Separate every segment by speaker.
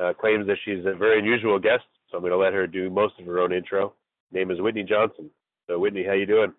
Speaker 1: uh, claims that she's a very unusual guest, so I'm going to let her do most of her own intro. Name is Whitney Johnson. So, Whitney, how you doing?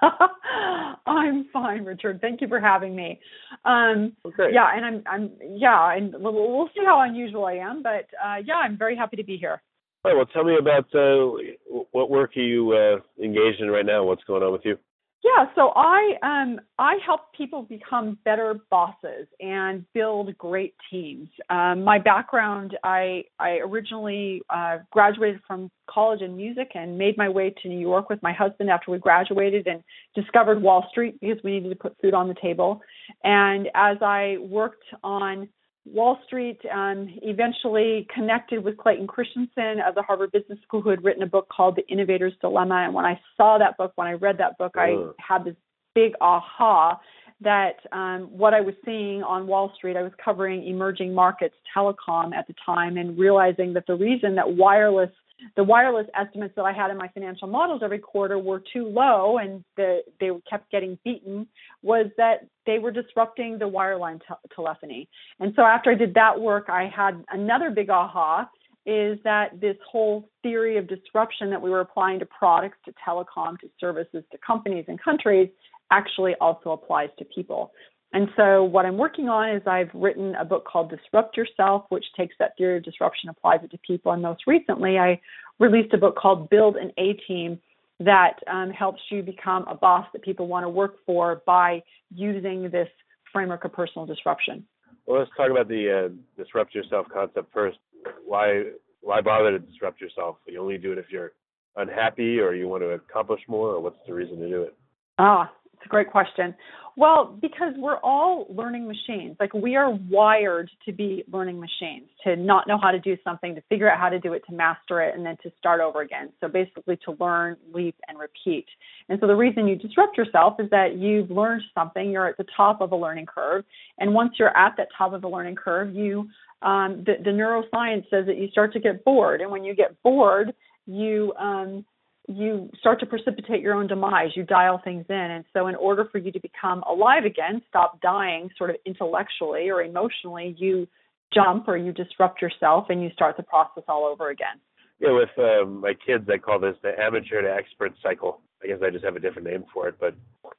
Speaker 2: I'm fine, Richard. Thank you for having me. Um,
Speaker 1: okay.
Speaker 2: Yeah, and I'm, I'm, yeah, and we'll, we'll see how unusual I am, but uh, yeah, I'm very happy to be here.
Speaker 1: All right. Well, tell me about uh, what work are you uh, engaged in right now? What's going on with you?
Speaker 2: Yeah, so I um I help people become better bosses and build great teams. Um, my background, I I originally uh, graduated from college in music and made my way to New York with my husband after we graduated and discovered Wall Street because we needed to put food on the table. And as I worked on Wall Street um, eventually connected with Clayton Christensen of the Harvard Business School, who had written a book called The Innovator's Dilemma. And when I saw that book, when I read that book, I had this big aha that um, what I was seeing on Wall Street, I was covering emerging markets, telecom at the time, and realizing that the reason that wireless the wireless estimates that I had in my financial models every quarter were too low and the, they kept getting beaten was that they were disrupting the wireline te- telephony. And so after I did that work, I had another big aha is that this whole theory of disruption that we were applying to products, to telecom, to services, to companies and countries actually also applies to people. And so, what I'm working on is I've written a book called Disrupt Yourself, which takes that theory of disruption, applies it to people. And most recently, I released a book called Build an A Team that um, helps you become a boss that people want to work for by using this framework of personal disruption.
Speaker 1: Well, let's talk about the uh, disrupt yourself concept first. Why why bother to disrupt yourself? You only do it if you're unhappy or you want to accomplish more, or what's the reason to do it?
Speaker 2: Ah, it's a great question. Well, because we're all learning machines. Like we are wired to be learning machines, to not know how to do something, to figure out how to do it, to master it, and then to start over again. So basically to learn, leap, and repeat. And so the reason you disrupt yourself is that you've learned something, you're at the top of a learning curve. And once you're at that top of the learning curve, you um, the, the neuroscience says that you start to get bored. And when you get bored, you um, you start to precipitate your own demise. You dial things in. And so, in order for you to become alive again, stop dying sort of intellectually or emotionally, you jump or you disrupt yourself and you start the process all over again.
Speaker 1: Yeah, with um, my kids, I call this the amateur to expert cycle. I guess I just have a different name for it, but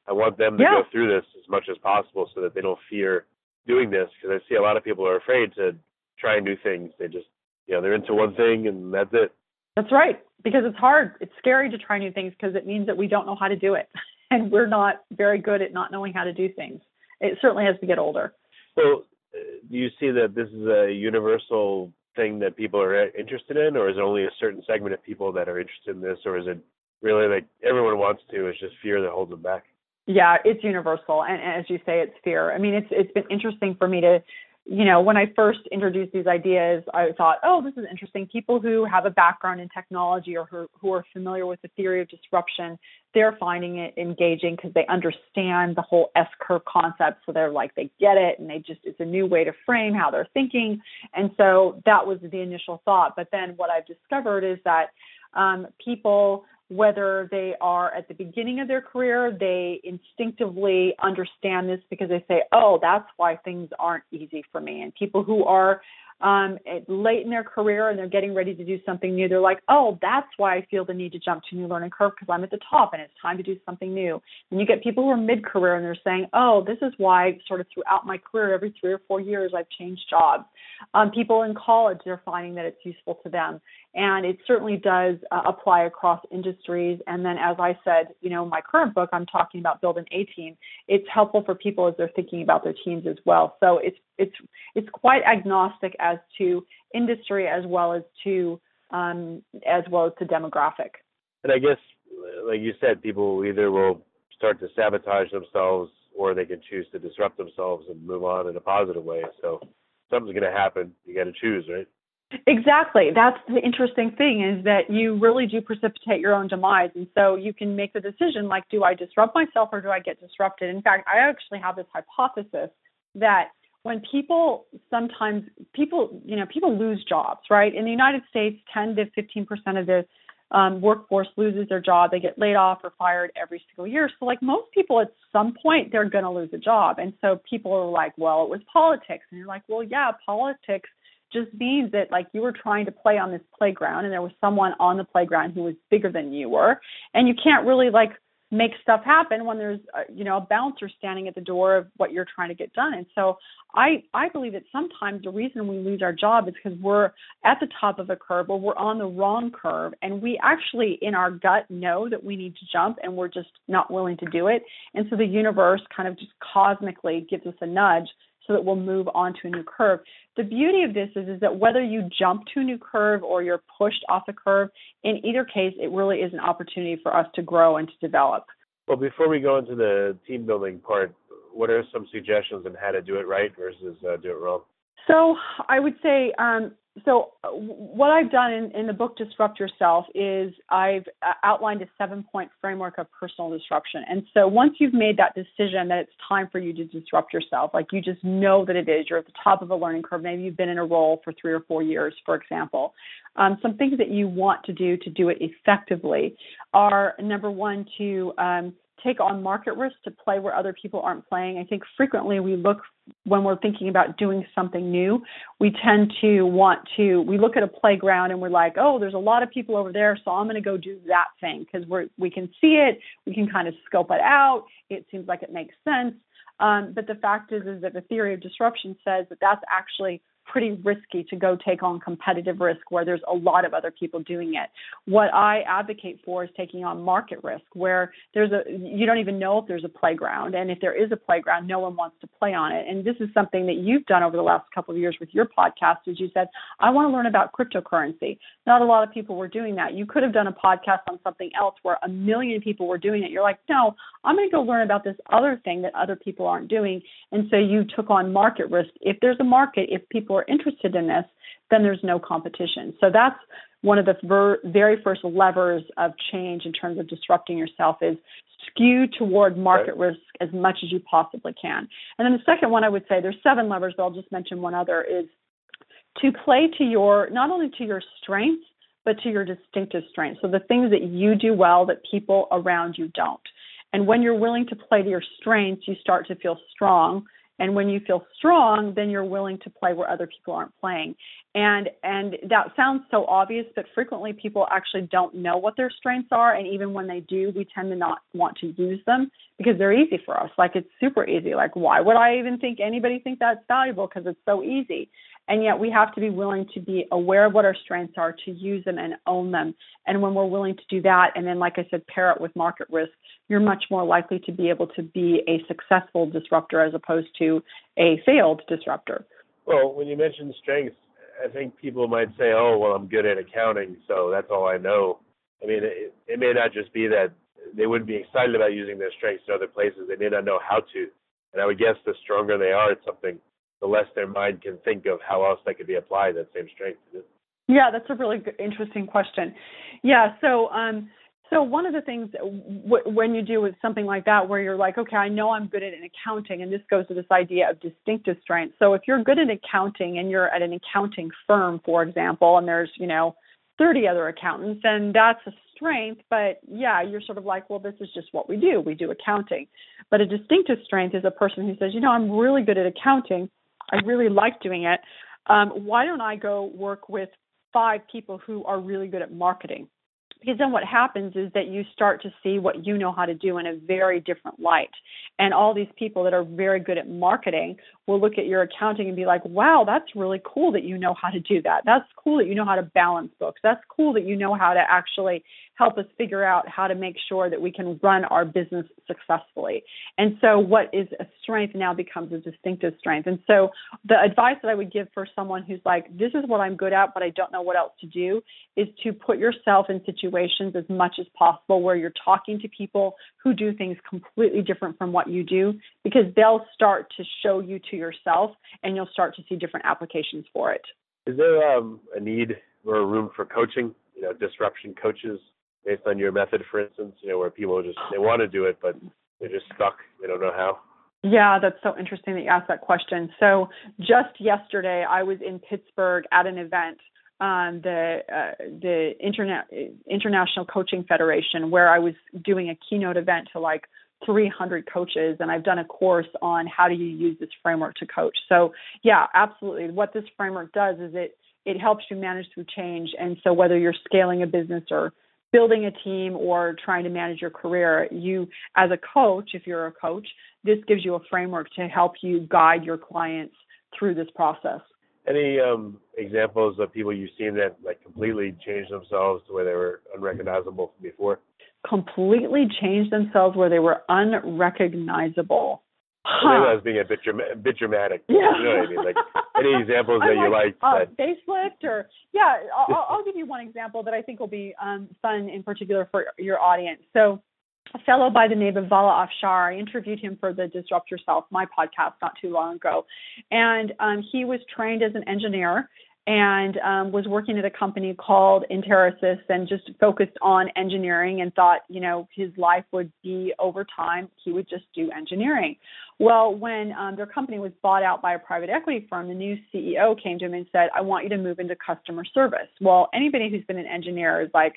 Speaker 1: I want them to
Speaker 2: yeah.
Speaker 1: go through this as much as possible so that they don't fear doing this because I see a lot of people are afraid to try new things. They just, you know, they're into one thing and that's it.
Speaker 2: That's right, because it's hard. It's scary to try new things because it means that we don't know how to do it, and we're not very good at not knowing how to do things. It certainly as we get older.
Speaker 1: So, uh, do you see that this is a universal thing that people are interested in, or is it only a certain segment of people that are interested in this, or is it really like everyone wants to? It's just fear that holds them back.
Speaker 2: Yeah, it's universal, and, and as you say, it's fear. I mean, it's it's been interesting for me to you know, when I first introduced these ideas, I thought, oh, this is interesting. People who have a background in technology or who, who are familiar with the theory of disruption, they're finding it engaging because they understand the whole S curve concept. So they're like, they get it and they just, it's a new way to frame how they're thinking. And so that was the initial thought. But then what I've discovered is that um, people whether they are at the beginning of their career, they instinctively understand this because they say, oh, that's why things aren't easy for me. And people who are um, late in their career and they're getting ready to do something new, they're like, oh, that's why I feel the need to jump to new learning curve because I'm at the top and it's time to do something new. And you get people who are mid career and they're saying, oh, this is why sort of throughout my career, every three or four years, I've changed jobs. Um, people in college, they're finding that it's useful to them. And it certainly does uh, apply across industries. And then, as I said, you know, my current book, I'm talking about building A team. It's helpful for people as they're thinking about their teams as well. So it's it's it's quite agnostic as to industry as well as to um, as well as to demographic.
Speaker 1: And I guess, like you said, people either will start to sabotage themselves or they can choose to disrupt themselves and move on in a positive way. So something's going to happen. You got to choose, right?
Speaker 2: Exactly. That's the interesting thing is that you really do precipitate your own demise. And so you can make the decision like, do I disrupt myself or do I get disrupted? In fact, I actually have this hypothesis that when people sometimes people you know people lose jobs right in the united states 10 to 15 percent of the um, workforce loses their job they get laid off or fired every single year so like most people at some point they're going to lose a job and so people are like well it was politics and you're like well yeah politics just means that like you were trying to play on this playground and there was someone on the playground who was bigger than you were. And you can't really like make stuff happen when there's a, you know a bouncer standing at the door of what you're trying to get done. And so i i believe that sometimes the reason we lose our job is because we're at the top of a curve or we're on the wrong curve. And we actually in our gut know that we need to jump and we're just not willing to do it. And so the universe kind of just cosmically gives us a nudge so that we'll move on to a new curve. The beauty of this is, is that whether you jump to a new curve or you're pushed off the curve, in either case, it really is an opportunity for us to grow and to develop.
Speaker 1: Well, before we go into the team building part, what are some suggestions on how to do it right versus uh, do it wrong?
Speaker 2: So I would say um, so uh, what I've done in, in, the book Disrupt Yourself is I've uh, outlined a seven point framework of personal disruption. And so once you've made that decision that it's time for you to disrupt yourself, like you just know that it is, you're at the top of a learning curve, maybe you've been in a role for three or four years, for example. Um, some things that you want to do to do it effectively are number one, to um, take on market risk to play where other people aren't playing. I think frequently we look when we're thinking about doing something new, we tend to want to we look at a playground and we're like, "Oh, there's a lot of people over there, so I'm going to go do that thing because we're we can see it, we can kind of scope it out. It seems like it makes sense." Um, but the fact is, is that the theory of disruption says that that's actually pretty risky to go take on competitive risk where there's a lot of other people doing it. What I advocate for is taking on market risk where there's a you don't even know if there's a playground and if there is a playground no one wants to play on it. And this is something that you've done over the last couple of years with your podcast as you said I want to learn about cryptocurrency. Not a lot of people were doing that. You could have done a podcast on something else where a million people were doing it. You're like, "No, I'm going to go learn about this other thing that other people aren't doing." And so you took on market risk. If there's a market, if people people are interested in this, then there's no competition. So that's one of the ver- very first levers of change in terms of disrupting yourself is skew toward market right. risk as much as you possibly can. And then the second one I would say there's seven levers, but I'll just mention one other is to play to your not only to your strengths but to your distinctive strengths. So the things that you do well that people around you don't. And when you're willing to play to your strengths, you start to feel strong and when you feel strong then you're willing to play where other people aren't playing. And and that sounds so obvious but frequently people actually don't know what their strengths are. And even when they do we tend to not want to use them because they're easy for us. Like it's super easy. Like why would i even think anybody think that's valuable? Because it's so easy and yet we have to be willing to be aware of what our strengths are to use them and own them. And when we're willing to do that and then like i said pair it with market risk you're much more likely to be able to be a successful disruptor as opposed to a failed disruptor.
Speaker 1: Well when you mention strengths i think people might say oh well i'm good at accounting so that's all i know. I mean it, it may not just be that they wouldn't be excited about using their strengths in other places. They may not know how to. And i would guess the stronger they are at something the less their mind can think of how else that could be applied that same strength.
Speaker 2: Yeah, that's a really good, interesting question. Yeah, so um, so one of the things w- when you do with something like that, where you're like, okay, I know I'm good at accounting, and this goes to this idea of distinctive strength. So if you're good at accounting and you're at an accounting firm, for example, and there's you know 30 other accountants, then that's a strength. But yeah, you're sort of like, well, this is just what we do. We do accounting. But a distinctive strength is a person who says, you know, I'm really good at accounting I really like doing it. Um, why don't I go work with five people who are really good at marketing? because then what happens is that you start to see what you know how to do in a very different light and all these people that are very good at marketing will look at your accounting and be like wow that's really cool that you know how to do that that's cool that you know how to balance books that's cool that you know how to actually help us figure out how to make sure that we can run our business successfully and so what is a strength now becomes a distinctive strength and so the advice that i would give for someone who's like this is what i'm good at but i don't know what else to do is to put yourself in situations as much as possible where you're talking to people who do things completely different from what you do because they'll start to show you to yourself and you'll start to see different applications for it.
Speaker 1: Is there um, a need or a room for coaching? You know, disruption coaches based on your method, for instance. You know, where people just they want to do it, but they're just stuck. They don't know how.
Speaker 2: Yeah, that's so interesting that you asked that question. So just yesterday, I was in Pittsburgh at an event, um, the uh, the Internet International Coaching Federation, where I was doing a keynote event to like 300 coaches, and I've done a course on how do you use this framework to coach. So yeah, absolutely. What this framework does is it it helps you manage through change. And so whether you're scaling a business or building a team or trying to manage your career, you, as a coach, if you're a coach, this gives you a framework to help you guide your clients through this process.
Speaker 1: Any um, examples of people you've seen that like completely changed themselves to where they were unrecognizable from before?
Speaker 2: Completely changed themselves where they were unrecognizable.
Speaker 1: Huh. Maybe I was being a bit, a bit dramatic. Yeah. You know what I mean? Like any examples that you like?
Speaker 2: Uh,
Speaker 1: that...
Speaker 2: Facelift or yeah, I'll, I'll, give you one example that I think will be um, fun in particular for your audience. So, a fellow by the name of Vala Afshar, I interviewed him for the Disrupt Yourself, my podcast, not too long ago, and um, he was trained as an engineer and um, was working at a company called Enterasys and just focused on engineering and thought, you know, his life would be over time, he would just do engineering. Well, when um, their company was bought out by a private equity firm, the new CEO came to him and said, I want you to move into customer service. Well, anybody who's been an engineer is like,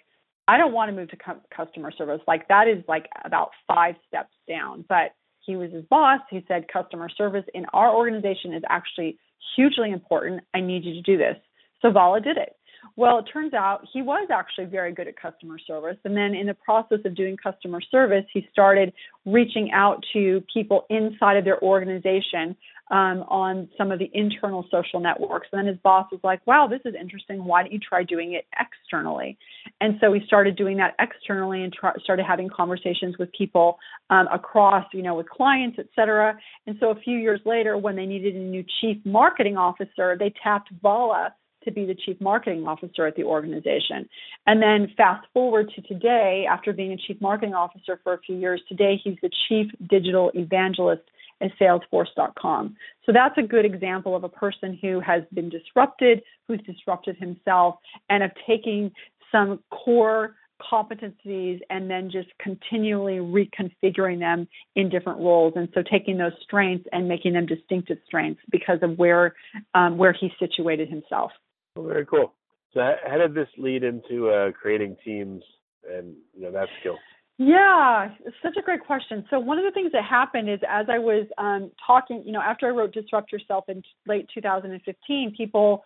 Speaker 2: I don't want to move to cu- customer service. Like, that is like about five steps down. But he was his boss. He said, customer service in our organization is actually hugely important. I need you to do this. So Vala did it. Well, it turns out he was actually very good at customer service. And then in the process of doing customer service, he started reaching out to people inside of their organization um, on some of the internal social networks. And then his boss was like, wow, this is interesting. Why don't you try doing it externally? And so he started doing that externally and started having conversations with people um, across, you know, with clients, et cetera. And so a few years later, when they needed a new chief marketing officer, they tapped Vala to be the chief marketing officer at the organization. And then fast forward to today, after being a chief marketing officer for a few years, today he's the chief digital evangelist at salesforce.com. So that's a good example of a person who has been disrupted, who's disrupted himself, and of taking some core competencies and then just continually reconfiguring them in different roles. And so taking those strengths and making them distinctive strengths because of where um, where he situated himself.
Speaker 1: Well, very cool. So how did this lead into uh, creating teams and you know that skill
Speaker 2: yeah, it's such a great question. So one of the things that happened is as I was um, talking, you know, after I wrote Disrupt Yourself in late 2015, people,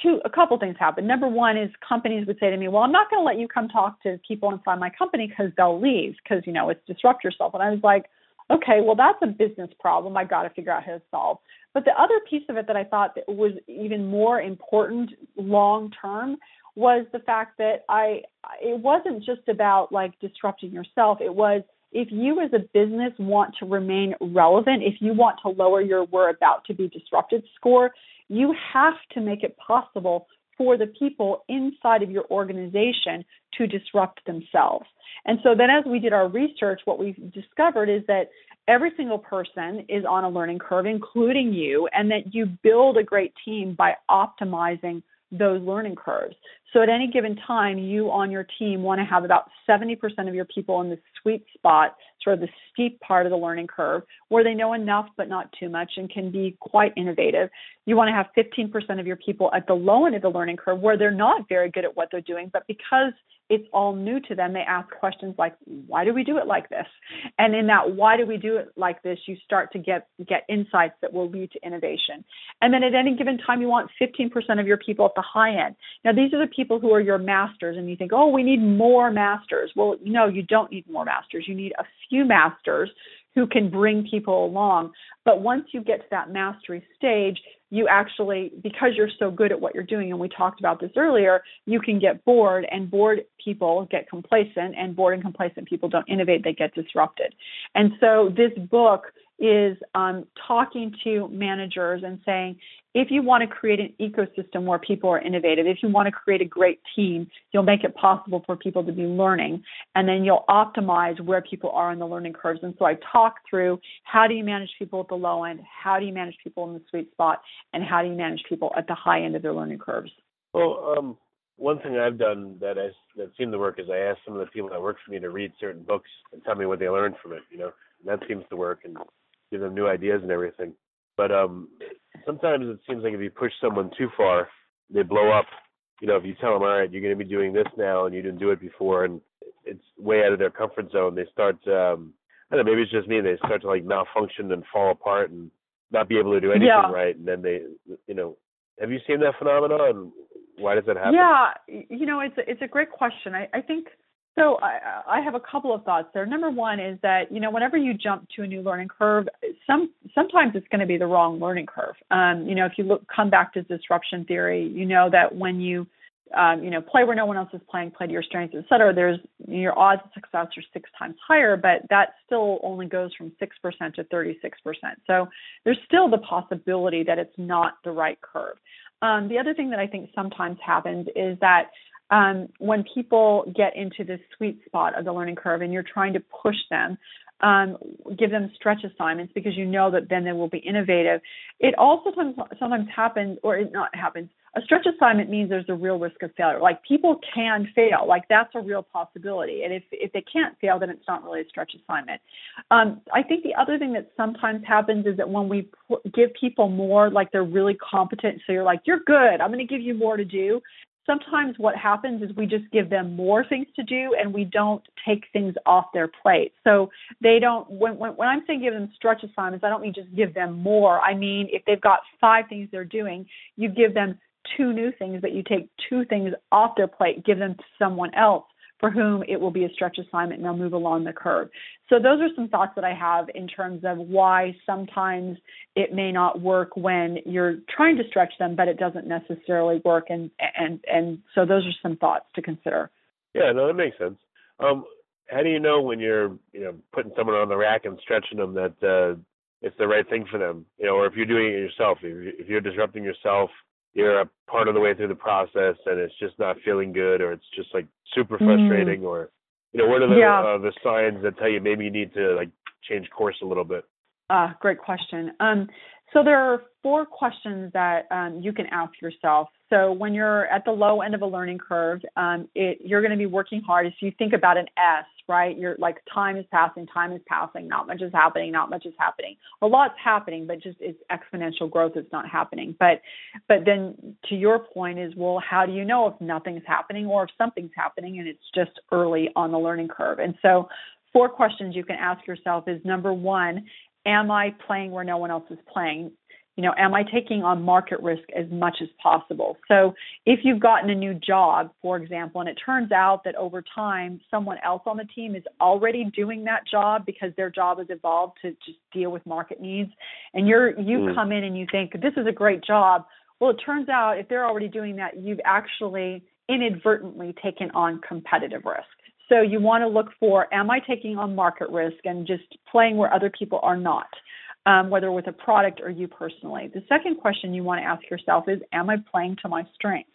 Speaker 2: two, a couple things happened. Number one is companies would say to me, well, I'm not going to let you come talk to people inside my company because they'll leave because, you know, it's Disrupt Yourself. And I was like, okay, well, that's a business problem. I got to figure out how to solve. But the other piece of it that I thought that was even more important long term was the fact that I it wasn't just about like disrupting yourself. It was if you as a business want to remain relevant, if you want to lower your we're about to be disrupted score, you have to make it possible for the people inside of your organization to disrupt themselves. And so then as we did our research, what we discovered is that every single person is on a learning curve, including you, and that you build a great team by optimizing those learning curves. So at any given time, you on your team want to have about 70% of your people in the sweet spot, sort of the steep part of the learning curve, where they know enough but not too much and can be quite innovative. You want to have 15% of your people at the low end of the learning curve, where they're not very good at what they're doing, but because it's all new to them, they ask questions like, why do we do it like this? And in that why do we do it like this, you start to get get insights that will lead to innovation. And then at any given time, you want 15% of your people at the high end. Now, these are the people who are your masters, and you think, oh, we need more masters. Well, no, you don't need more masters. You need a few masters who can bring people along. But once you get to that mastery stage, you actually, because you're so good at what you're doing, and we talked about this earlier, you can get bored, and bored people get complacent, and bored and complacent people don't innovate, they get disrupted. And so this book is um, talking to managers and saying, if you want to create an ecosystem where people are innovative, if you want to create a great team, you'll make it possible for people to be learning. And then you'll optimize where people are on the learning curves. And so I talk through how do you manage people at the low end, how do you manage people in the sweet spot, and how do you manage people at the high end of their learning curves.
Speaker 1: Well, um, one thing I've done that I, that seemed to work is I asked some of the people that work for me to read certain books and tell me what they learned from it. You know, and that seems to work and give them new ideas and everything. But um, sometimes it seems like if you push someone too far, they blow up. You know, if you tell them, all right, you're going to be doing this now, and you didn't do it before, and it's way out of their comfort zone, they start. um I don't know. Maybe it's just me. They start to like malfunction and fall apart and not be able to do anything
Speaker 2: yeah.
Speaker 1: right, and then they, you know, have you seen that phenomenon? Why does that happen?
Speaker 2: Yeah, you know, it's a, it's a great question. I, I think so. I, I have a couple of thoughts there. Number one is that you know, whenever you jump to a new learning curve, some sometimes it's going to be the wrong learning curve. Um, you know, if you look come back to disruption theory, you know that when you um, you know, play where no one else is playing, play to your strengths, et cetera, there's your odds of success are six times higher, but that still only goes from 6% to 36%. So there's still the possibility that it's not the right curve. Um, the other thing that I think sometimes happens is that um, when people get into this sweet spot of the learning curve and you're trying to push them, um, give them stretch assignments because you know that then they will be innovative. It also sometimes, happens, or it not happens. A stretch assignment means there's a real risk of failure. Like people can fail, like that's a real possibility. And if if they can't fail, then it's not really a stretch assignment. Um, I think the other thing that sometimes happens is that when we give people more, like they're really competent, so you're like, you're good. I'm going to give you more to do sometimes what happens is we just give them more things to do and we don't take things off their plate. So they don't, when, when, when, I'm saying give them stretch assignments, I don't mean just give them more. I mean, if they've got five things they're doing, you give them two new things, but you take two things off their plate, give them to someone else for whom it will be a stretch assignment and they'll move along the curve. So those are some thoughts that I have in terms of why sometimes it may not work when you're trying to stretch them, but it doesn't necessarily work. And and and so those are some thoughts to consider.
Speaker 1: Yeah, no, that makes sense. Um, how do you know when you're you know putting someone on the rack and stretching them that uh, it's the right thing for them? You know, or if you're doing it yourself, if you're disrupting yourself you're a part of the way through the process and it's just not feeling good or it's just like super mm-hmm. frustrating mm. or you know what are the yeah. uh, the signs that tell you maybe you need to like change course a little bit
Speaker 2: uh, great question um, so there are four questions that um, you can ask yourself. So when you're at the low end of a learning curve, um, it, you're going to be working hard. If you think about an S, right? You're like time is passing, time is passing, not much is happening, not much is happening. A lot's happening, but just it's exponential growth is not happening. But but then to your point is well, how do you know if nothing's happening or if something's happening and it's just early on the learning curve? And so four questions you can ask yourself is number one, am I playing where no one else is playing? You know, am I taking on market risk as much as possible? So, if you've gotten a new job, for example, and it turns out that over time someone else on the team is already doing that job because their job has evolved to just deal with market needs, and you're you mm. come in and you think this is a great job. Well, it turns out if they're already doing that, you've actually inadvertently taken on competitive risk. So you want to look for am I taking on market risk and just playing where other people are not, um, whether with a product or you personally. The second question you want to ask yourself is am I playing to my strengths?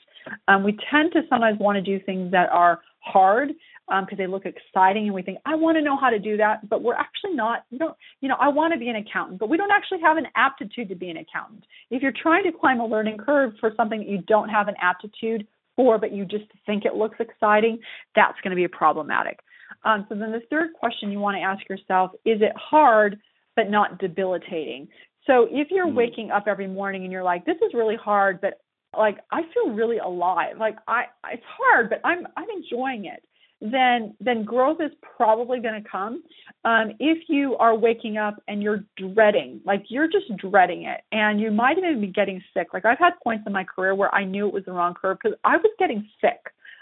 Speaker 2: Um, we tend to sometimes want to do things that are hard because um, they look exciting and we think I want to know how to do that, but we're actually not. We don't, you know, I want to be an accountant, but we don't actually have an aptitude to be an accountant. If you're trying to climb a learning curve for something that you don't have an aptitude for, but you just think it looks exciting, that's going to be problematic. Um, so then the third question you want to ask yourself is it hard but not debilitating? So if you're mm-hmm. waking up every morning and you're like, this is really hard, but like I feel really alive. Like I, it's hard, but I'm I'm enjoying it then then growth is probably going to come. Um, if you are waking up and you're dreading, like you're just dreading it, and you might even be getting sick. Like I've had points in my career where I knew it was the wrong curve because I was getting sick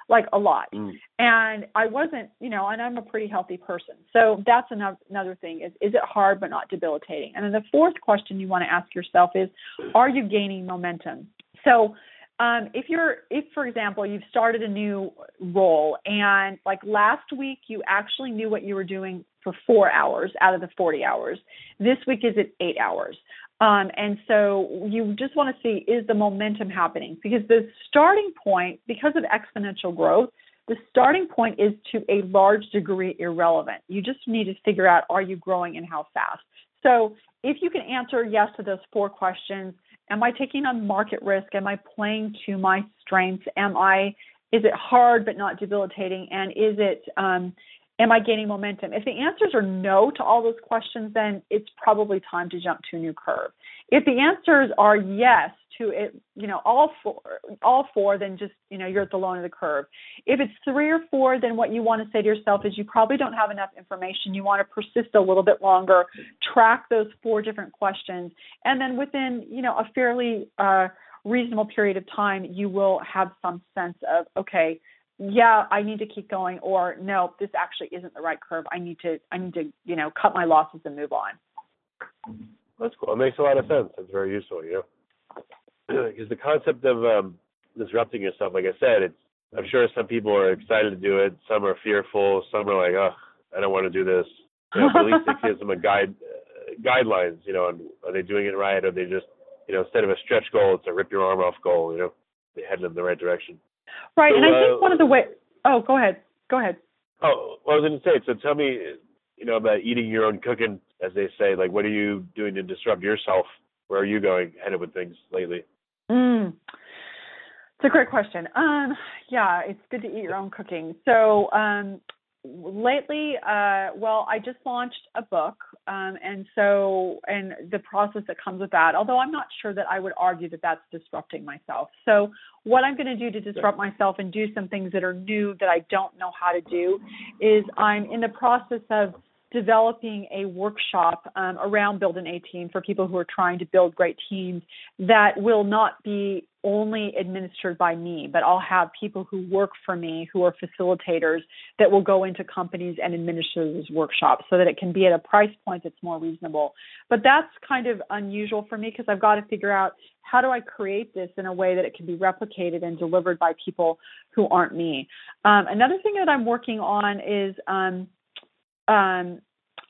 Speaker 2: like a lot. Mm. and i wasn't you know and i'm a pretty healthy person. So that's another another thing is is it hard but not debilitating? And then the fourth question you want to ask yourself is are you gaining momentum? So um, if you're if for example you've started a new role and like last week you actually knew what you were doing for four hours out of the 40 hours. This week is at eight hours um, and so you just want to see is the momentum happening because the starting point because of exponential growth the starting point is to a large degree irrelevant you just need to figure out are you growing and how fast so if you can answer yes to those four questions Am I taking on market risk? Am I playing to my strengths? Am I is it hard but not debilitating? And is it um, am I gaining momentum? If the answers are no to all those questions, then it's probably time to jump to a new curve. If the answers are yes to it, you know, all four, all four, then just, you know, you're at the low end of the curve. If it's three or four, then what you want to say to yourself is you probably don't have enough information. You want to persist a little bit longer, track those four different questions, and then within, you know, a fairly uh, reasonable period of time, you will have some sense of, okay, yeah, I need to keep going, or no, this actually isn't the right curve. I need to, I need to, you know, cut my losses and move on.
Speaker 1: That's cool. It makes a lot of sense. It's very useful, you know because the concept of um, disrupting yourself, like I said, it's I'm sure some people are excited to do it, some are fearful, some are like, oh, I don't want to do this. You know, at least it gives them a guide uh, guidelines. You know, and are they doing it right? Or are they just, you know, instead of a stretch goal, it's a rip your arm off goal. You know, they heading in the right direction.
Speaker 2: Right, so, and I think uh, one of the way. Oh, go ahead. Go ahead.
Speaker 1: Oh, well, I was going to say. So tell me, you know, about eating your own cooking, as they say. Like, what are you doing to disrupt yourself? Where are you going headed with things lately?
Speaker 2: Mm. It's a great question. Um, yeah, it's good to eat your own cooking. So um, lately, uh, well, I just launched a book, um, and so and the process that comes with that. Although I'm not sure that I would argue that that's disrupting myself. So what I'm going to do to disrupt myself and do some things that are new that I don't know how to do is I'm in the process of developing a workshop um, around building a team for people who are trying to build great teams that will not be only administered by me, but I'll have people who work for me who are facilitators that will go into companies and administer those workshops so that it can be at a price point that's more reasonable. But that's kind of unusual for me because I've got to figure out how do I create this in a way that it can be replicated and delivered by people who aren't me. Um, another thing that I'm working on is um, um,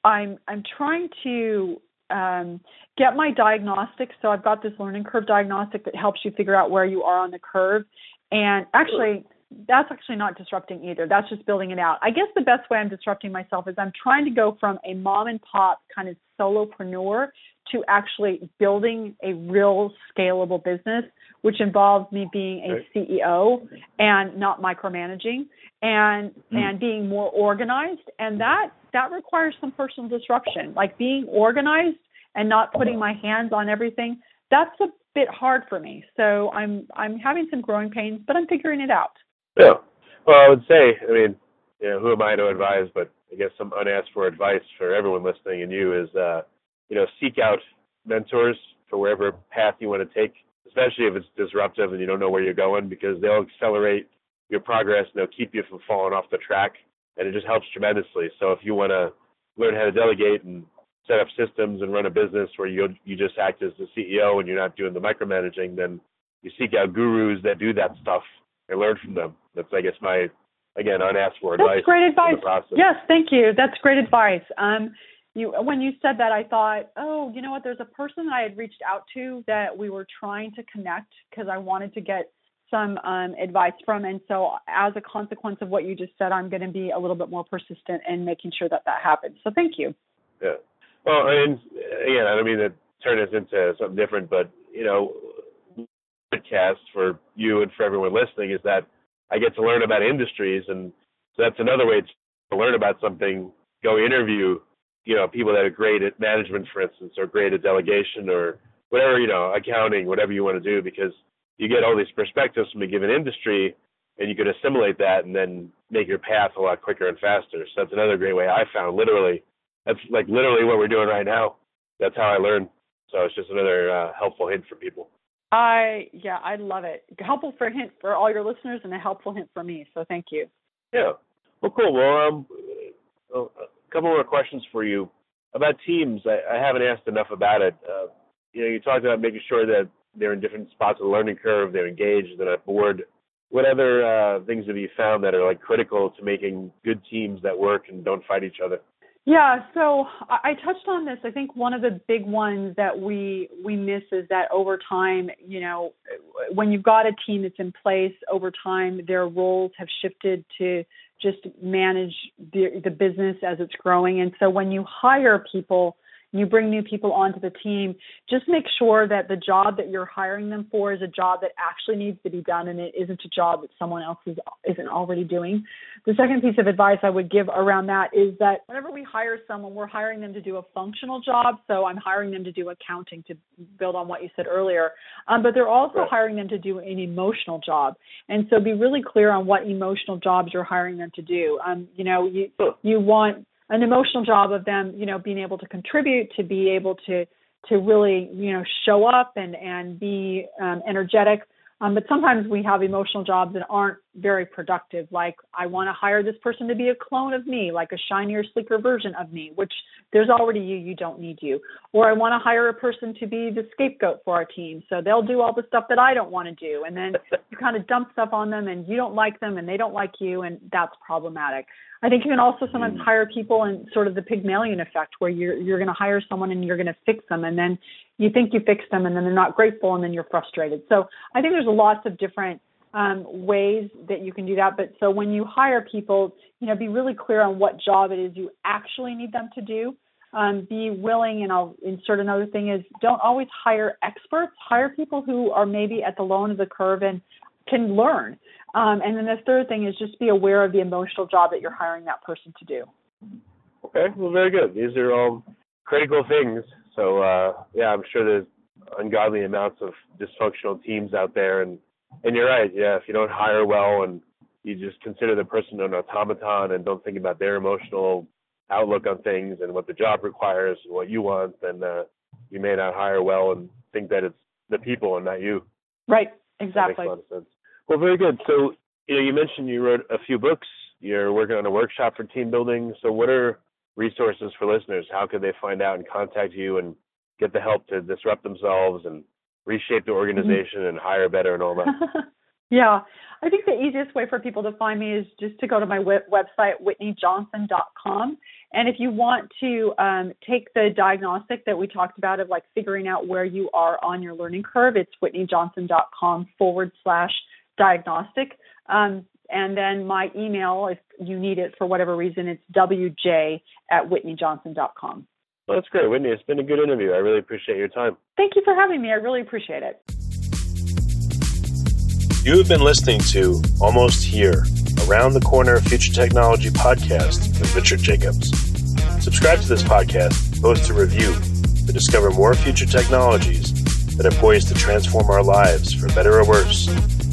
Speaker 2: I'm I'm trying to um, get my diagnostic. So I've got this learning curve diagnostic that helps you figure out where you are on the curve. And actually, that's actually not disrupting either. That's just building it out. I guess the best way I'm disrupting myself is I'm trying to go from a mom and pop kind of solopreneur to actually building a real scalable business, which involves me being a CEO and not micromanaging and mm. and being more organized. And that that requires some personal disruption, like being organized and not putting my hands on everything. That's a bit hard for me. So I'm I'm having some growing pains, but I'm figuring it out.
Speaker 1: Yeah. Well, I would say, I mean, you know, who am I to advise? But I guess some unasked for advice for everyone listening and you is, uh, you know, seek out mentors for wherever path you want to take, especially if it's disruptive and you don't know where you're going, because they'll accelerate your progress and they'll keep you from falling off the track, and it just helps tremendously. So if you want to learn how to delegate and set up systems and run a business where you you just act as the CEO and you're not doing the micromanaging, then you seek out gurus that do that stuff and learn from them. That's I guess my again unasked for advice.
Speaker 2: That's great advice. Yes, thank you. That's great advice. Um, you when you said that, I thought, oh, you know what? There's a person that I had reached out to that we were trying to connect because I wanted to get some um, advice from, and so as a consequence of what you just said, I'm going to be a little bit more persistent in making sure that that happens. So thank you.
Speaker 1: Yeah. Well, and again, I don't mean to turn this into something different, but you know, podcast for you and for everyone listening is that I get to learn about industries, and so that's another way to learn about something. Go interview, you know, people that are great at management, for instance, or great at delegation, or whatever, you know, accounting, whatever you want to do, because you get all these perspectives from a given industry, and you can assimilate that and then make your path a lot quicker and faster. So that's another great way I found. Literally, that's like literally what we're doing right now. That's how I learn. So it's just another uh, helpful hint for people.
Speaker 2: I yeah, I love it. Helpful for hint for all your listeners and a helpful hint for me. So thank you.
Speaker 1: Yeah. Well, cool. Well, um, a couple more questions for you about teams. I, I haven't asked enough about it. Uh, you know, you talked about making sure that they're in different spots of the learning curve, they're engaged, they're not bored. What other uh, things have you found that are like critical to making good teams that work and don't fight each other?
Speaker 2: Yeah, so I touched on this. I think one of the big ones that we we miss is that over time, you know, when you've got a team that's in place over time, their roles have shifted to just manage the the business as it's growing. And so when you hire people, you bring new people onto the team, just make sure that the job that you're hiring them for is a job that actually needs to be done and it isn't a job that someone else is, isn't already doing. The second piece of advice I would give around that is that whenever we hire someone, we're hiring them to do a functional job. So I'm hiring them to do accounting to build on what you said earlier. Um, but they're also right. hiring them to do an emotional job. And so be really clear on what emotional jobs you're hiring them to do. Um, you know, you, you want an emotional job of them, you know, being able to contribute, to be able to to really, you know, show up and and be um, energetic. Um, but sometimes we have emotional jobs that aren't very productive. Like I want to hire this person to be a clone of me, like a shinier, sleeker version of me, which there's already you, you don't need you. Or I want to hire a person to be the scapegoat for our team, so they'll do all the stuff that I don't want to do, and then you kind of dump stuff on them, and you don't like them, and they don't like you, and that's problematic. I think you can also sometimes mm. hire people in sort of the Pygmalion effect, where you're you're going to hire someone and you're going to fix them, and then you think you fix them, and then they're not grateful, and then you're frustrated. So I think there's lots of different um, ways that you can do that. But so when you hire people, you know, be really clear on what job it is you actually need them to do. Um, be willing, and I'll insert another thing is don't always hire experts. Hire people who are maybe at the low end of the curve and can learn. Um, and then the third thing is just be aware of the emotional job that you're hiring that person to do.
Speaker 1: Okay, well, very good. These are all critical things. So uh, yeah, I'm sure there's ungodly amounts of dysfunctional teams out there, and and you're right. Yeah, if you don't hire well and you just consider the person an automaton and don't think about their emotional outlook on things and what the job requires and what you want, then uh, you may not hire well and think that it's the people and not you.
Speaker 2: Right. Exactly.
Speaker 1: That makes a lot of sense. Well, very good. So, you know, you mentioned you wrote a few books. You're working on a workshop for team building. So, what are resources for listeners? How could they find out and contact you and get the help to disrupt themselves and reshape the mm-hmm. organization mm-hmm. and hire better and all that?
Speaker 2: yeah, I think the easiest way for people to find me is just to go to my website, whitneyjohnson.com. And if you want to um, take the diagnostic that we talked about of like figuring out where you are on your learning curve, it's whitneyjohnson.com forward slash diagnostic. Um, and then my email, if you need it for whatever reason, it's wj at whitneyjohnson.com.
Speaker 1: Well, that's great, Whitney. It's been a good interview. I really appreciate your time.
Speaker 2: Thank you for having me. I really appreciate it.
Speaker 3: You have been listening to Almost Here, Around the Corner Future Technology podcast with Richard Jacobs. Subscribe to this podcast, post a review to discover more future technologies that are poised to transform our lives for better or worse